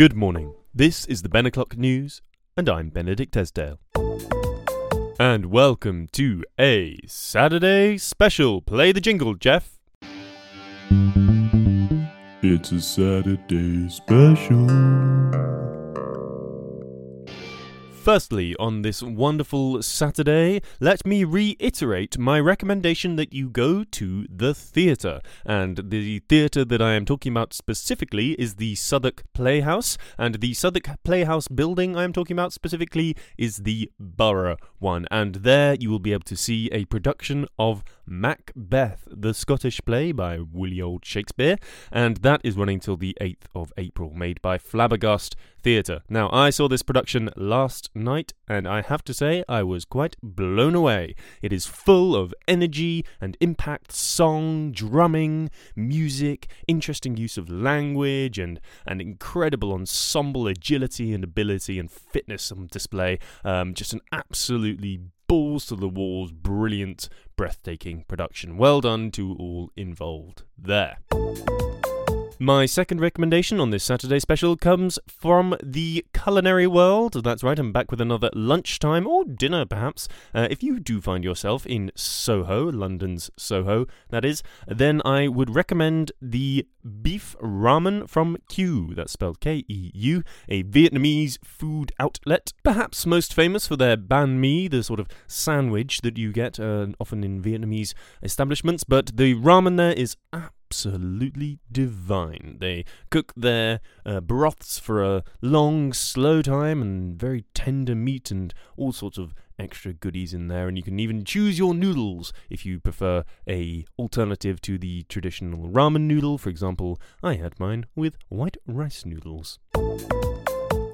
Good morning. This is the Ben O'Clock News, and I'm Benedict Esdale. And welcome to a Saturday special. Play the jingle, Jeff. It's a Saturday special. Firstly, on this wonderful Saturday, let me reiterate my recommendation that you go to the theatre. And the theatre that I am talking about specifically is the Southwark Playhouse, and the Southwark Playhouse building I am talking about specifically is the Borough one. And there you will be able to see a production of Macbeth, the Scottish play by Willie Old Shakespeare, and that is running till the 8th of April, made by Flabbergast Theatre. Now, I saw this production last night, and I have to say I was quite blown away. It is full of energy and impact, song, drumming, music, interesting use of language, and an incredible ensemble agility and ability and fitness on display. Um, just an absolutely balls to the walls, brilliant, breathtaking production. Well done to all involved there. My second recommendation on this Saturday special comes from the culinary world. That's right, I'm back with another lunchtime or dinner, perhaps. Uh, if you do find yourself in Soho, London's Soho, that is, then I would recommend the beef ramen from Keu. That's spelled K E U, a Vietnamese food outlet. Perhaps most famous for their banh mi, the sort of sandwich that you get uh, often in Vietnamese establishments. But the ramen there is absolutely absolutely divine. They cook their uh, broths for a long, slow time and very tender meat and all sorts of extra goodies in there. And you can even choose your noodles if you prefer a alternative to the traditional ramen noodle. For example i had mine with white rice noodles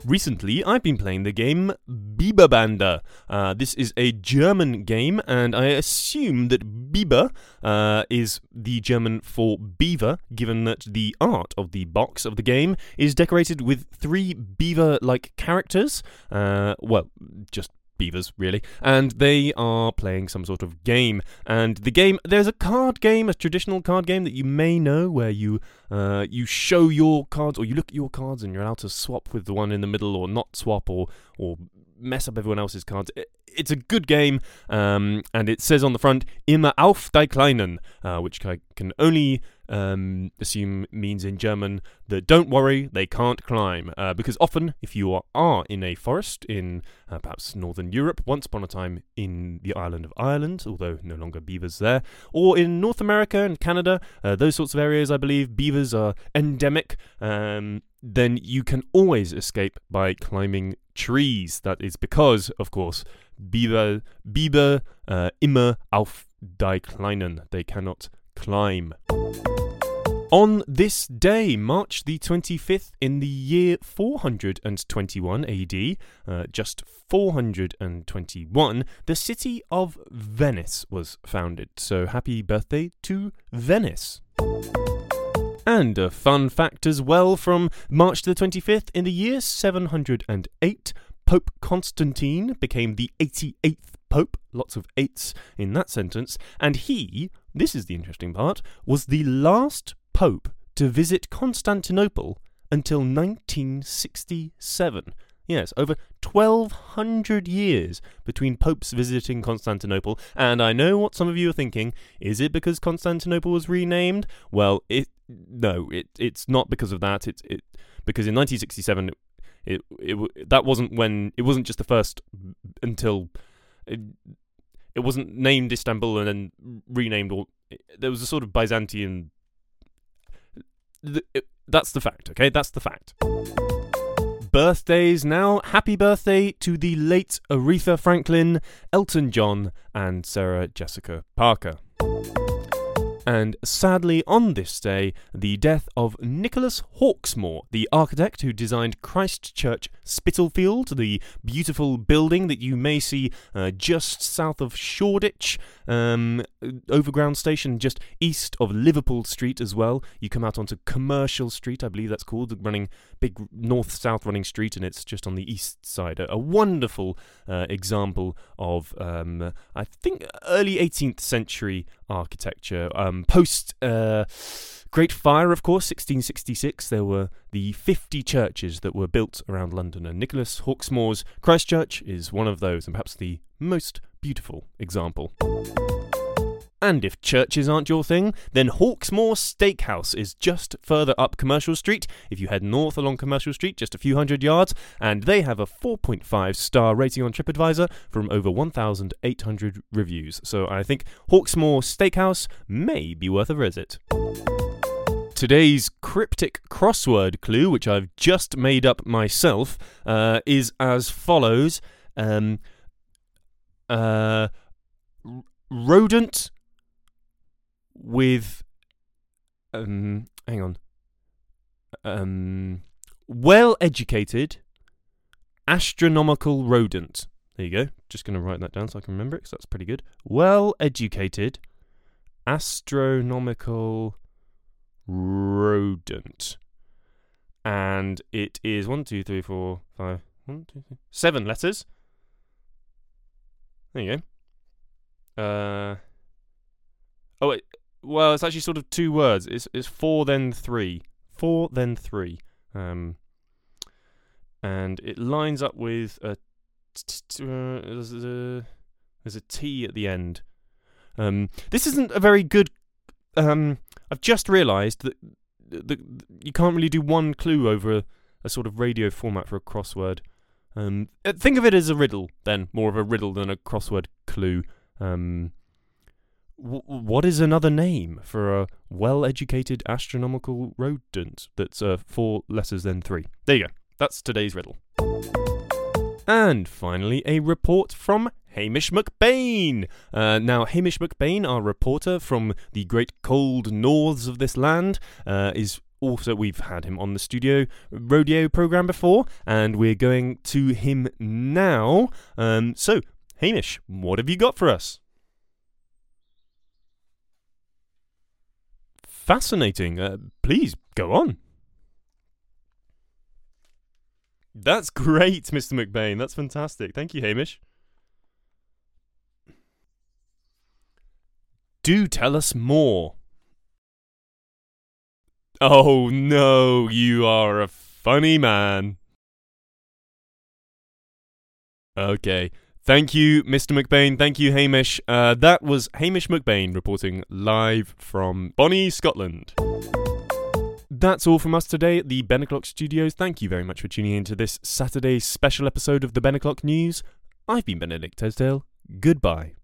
Recently, I've been playing the game Biberbande. Uh, this is a German game, and I assume that Biber uh, is the German for beaver, given that the art of the box of the game is decorated with three beaver like characters. Uh, well, just beavers, really, and they are playing some sort of game. And the game, there's a card game, a traditional card game that you may know, where you uh, you show your cards or you look at your cards and you're allowed to swap with the one in the middle, or not swap, or or mess up everyone else's cards. It's a good game, um, and it says on the front "Immer auf die Kleinen," uh, which I can only um, assume means in German that don't worry, they can't climb. Uh, because often, if you are, are in a forest in uh, perhaps northern Europe, once upon a time in the island of Ireland, although no longer beavers there, or in North America and Canada, uh, those sorts of areas, I believe beavers are endemic. Um, then you can always escape by climbing trees. That is because, of course, Biber, Biber uh, immer auf die Kleinen. They cannot climb. On this day, March the 25th, in the year 421 AD, uh, just 421, the city of Venice was founded. So happy birthday to Venice. And a fun fact as well from March the 25th, in the year 708, Pope Constantine became the 88th Pope, lots of eights in that sentence, and he, this is the interesting part, was the last Pope to visit Constantinople until 1967. Yes, over 1200 years between popes visiting Constantinople, and I know what some of you are thinking. Is it because Constantinople was renamed? Well, it no, it it's not because of that. It's it because in 1967 it, it, it that wasn't when it wasn't just the first until it, it wasn't named Istanbul and then renamed or there was a sort of Byzantine that's the fact, okay? That's the fact. Birthdays now. Happy birthday to the late Aretha Franklin, Elton John, and Sarah Jessica Parker. And sadly, on this day, the death of Nicholas Hawksmoor, the architect who designed Christ Church Spitalfield, the beautiful building that you may see uh, just south of Shoreditch, um, overground station just east of Liverpool Street as well. You come out onto Commercial Street, I believe that's called, running big north-south running street, and it's just on the east side. A, a wonderful uh, example of, um, I think, early 18th century architecture. Um, post uh, Great Fire, of course, 1666, there were the 50 churches that were built around London, and Nicholas Hawksmoor's Christchurch is one of those, and perhaps the most beautiful example. And if churches aren't your thing, then Hawksmoor Steakhouse is just further up Commercial Street. If you head north along Commercial Street, just a few hundred yards, and they have a 4.5 star rating on TripAdvisor from over 1,800 reviews. So I think Hawksmoor Steakhouse may be worth a visit. Today's cryptic crossword clue, which I've just made up myself, uh, is as follows: um, uh, rodent with um, hang on, um, well-educated astronomical rodent. There you go. Just going to write that down so I can remember it because that's pretty good. Well-educated astronomical rodent. And it is one, two, three, four, five, one, two, three, seven letters. There you go. Uh, oh, wait. Well, it's actually sort of two words. It's it's four then three. Four then three. Um, and it lines up with a. Uh, there's a there's a T at the end. Um, this isn't a very good um, I've just realised that the, you can't really do one clue over a, a, sort of radio format for a crossword. Um, uh, think of it as a riddle, then more of a riddle than a crossword clue. Um, what is another name for a well-educated astronomical rodent that's uh, four letters then three? There you go. That's today's riddle. And finally, a report from Hamish McBain. Uh, now, Hamish McBain, our reporter from the great cold norths of this land, uh, is also we've had him on the studio rodeo program before, and we're going to him now. Um, so, Hamish, what have you got for us? Fascinating. Uh, please go on. That's great, Mr. McBain. That's fantastic. Thank you, Hamish. Do tell us more. Oh no, you are a funny man. Okay. Thank you, Mr. McBain. Thank you, Hamish. Uh, that was Hamish McBain reporting live from Bonnie, Scotland. That's all from us today at the Ben O'Clock Studios. Thank you very much for tuning in to this Saturday special episode of the Ben O'Clock News. I've been Benedict Esdale. Goodbye.